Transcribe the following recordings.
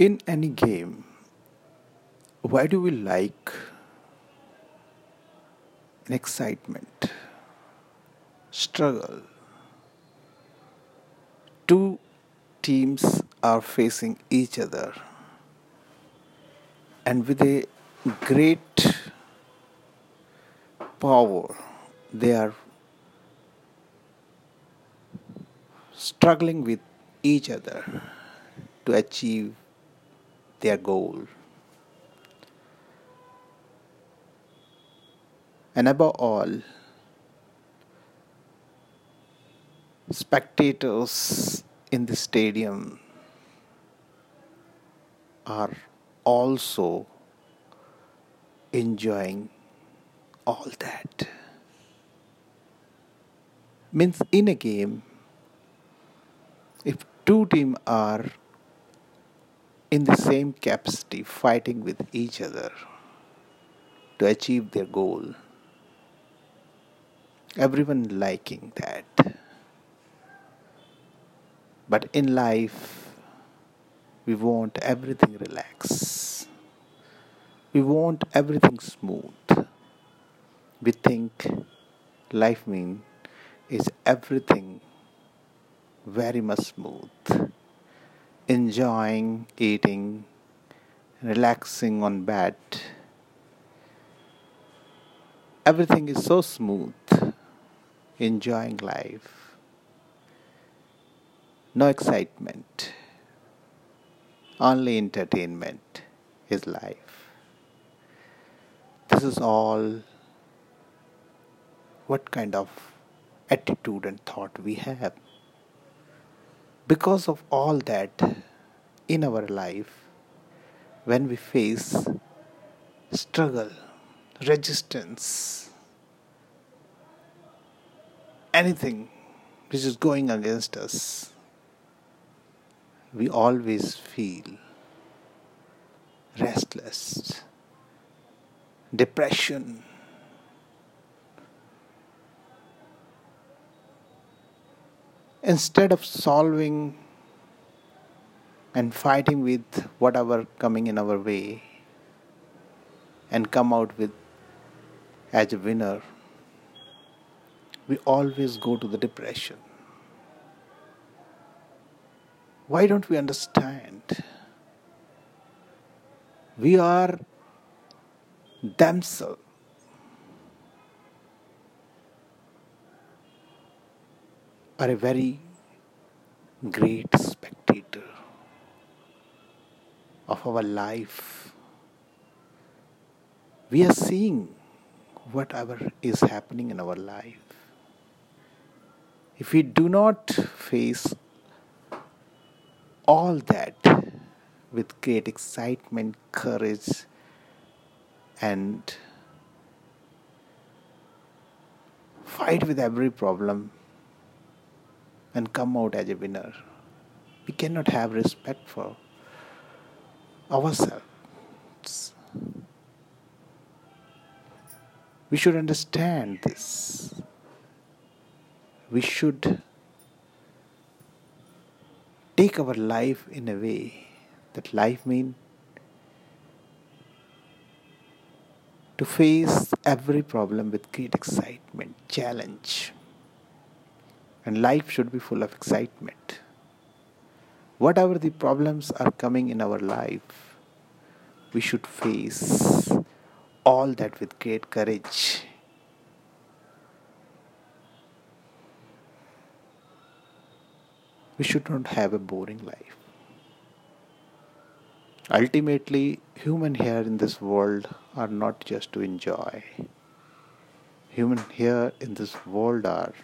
In any game, why do we like an excitement, struggle? Two teams are facing each other, and with a great power, they are struggling with each other to achieve their goal. And above all, spectators in the stadium are also enjoying all that. Means in a game, if two teams are in the same capacity fighting with each other to achieve their goal, everyone liking that. But in life, we want everything relaxed. We want everything smooth. We think life mean is everything very much smooth. Enjoying eating, relaxing on bed. Everything is so smooth. Enjoying life. No excitement. Only entertainment is life. This is all what kind of attitude and thought we have. Because of all that in our life, when we face struggle, resistance, anything which is going against us, we always feel restless, depression, instead of solving and fighting with whatever coming in our way and come out with as a winner we always go to the depression. Why don't we understand? We are themselves are a very great spectator of our life. We are seeing whatever is happening in our life. If we do not face all that with great excitement, courage, and fight with every problem, and come out as a winner. We cannot have respect for ourselves. We should understand this. We should take our life in a way that life means to face every problem with great excitement, challenge and life should be full of excitement. Whatever the problems are coming in our life, we should face all that with great courage. We should not have a boring life. Ultimately, human here in this world are not just to enjoy. Human here in this world are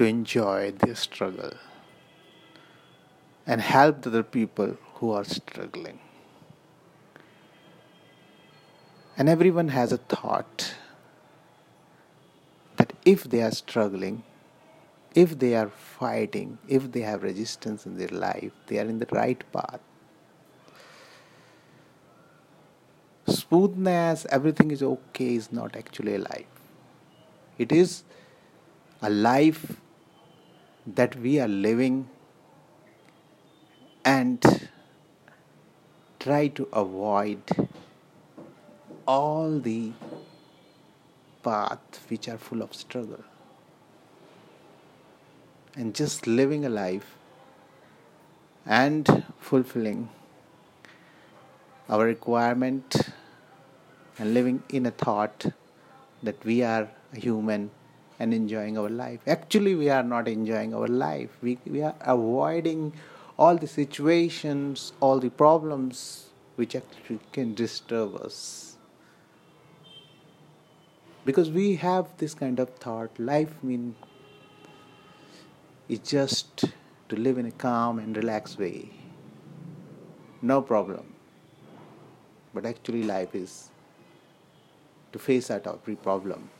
to enjoy their struggle and help other people who are struggling. And everyone has a thought that if they are struggling, if they are fighting, if they have resistance in their life, they are in the right path. Smoothness, everything is okay, is not actually a life. It is a life that we are living and try to avoid all the paths which are full of struggle. And just living a life and fulfilling our requirement and living in a thought that we are a human and enjoying our life. Actually, we are not enjoying our life. We, we are avoiding all the situations, all the problems which actually can disturb us. Because we have this kind of thought life means is just to live in a calm and relaxed way. No problem. But actually, life is to face out every problem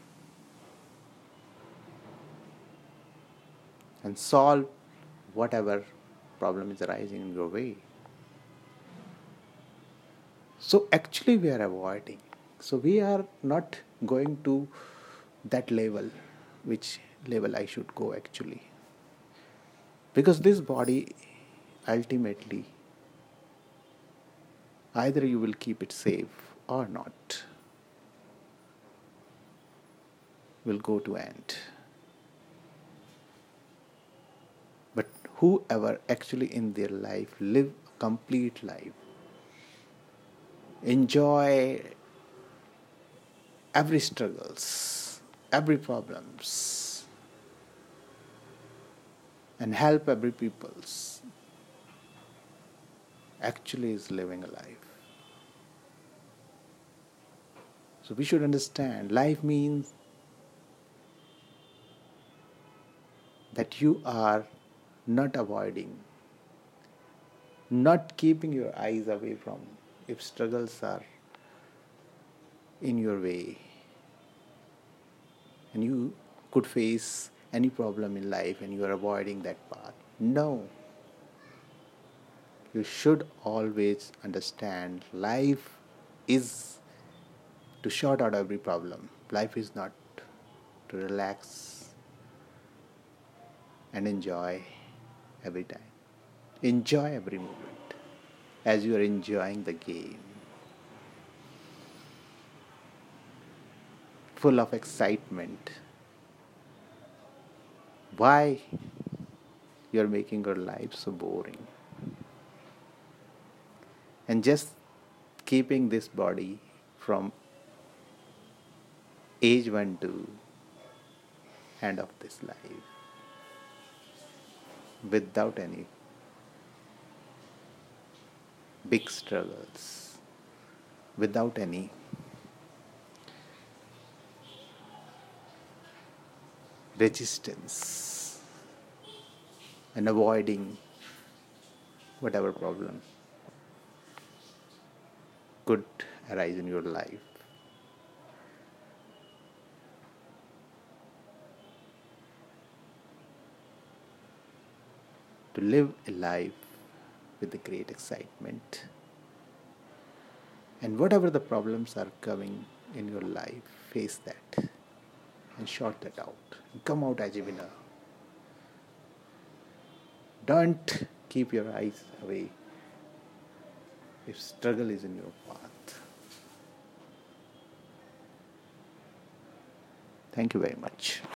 and solve whatever problem is arising in your way. So, actually, we are avoiding. So, we are not going to that level, which level I should go actually because this body ultimately either you will keep it safe or not will go to end but whoever actually in their life live a complete life enjoy every struggles every problems and help every people's actually is living a life. So we should understand life means that you are not avoiding, not keeping your eyes away from if struggles are in your way and you could face any problem in life and you are avoiding that path. No. You should always understand life is to sort out every problem. Life is not to relax and enjoy every time. Enjoy every moment as you are enjoying the game. Full of excitement why you're making your life so boring and just keeping this body from age 1 to end of this life without any big struggles without any resistance and avoiding whatever problem could arise in your life. To live a life with a great excitement. And whatever the problems are coming in your life, face that and sort that out. Come out as a winner. Don't keep your eyes away if struggle is in your path. Thank you very much.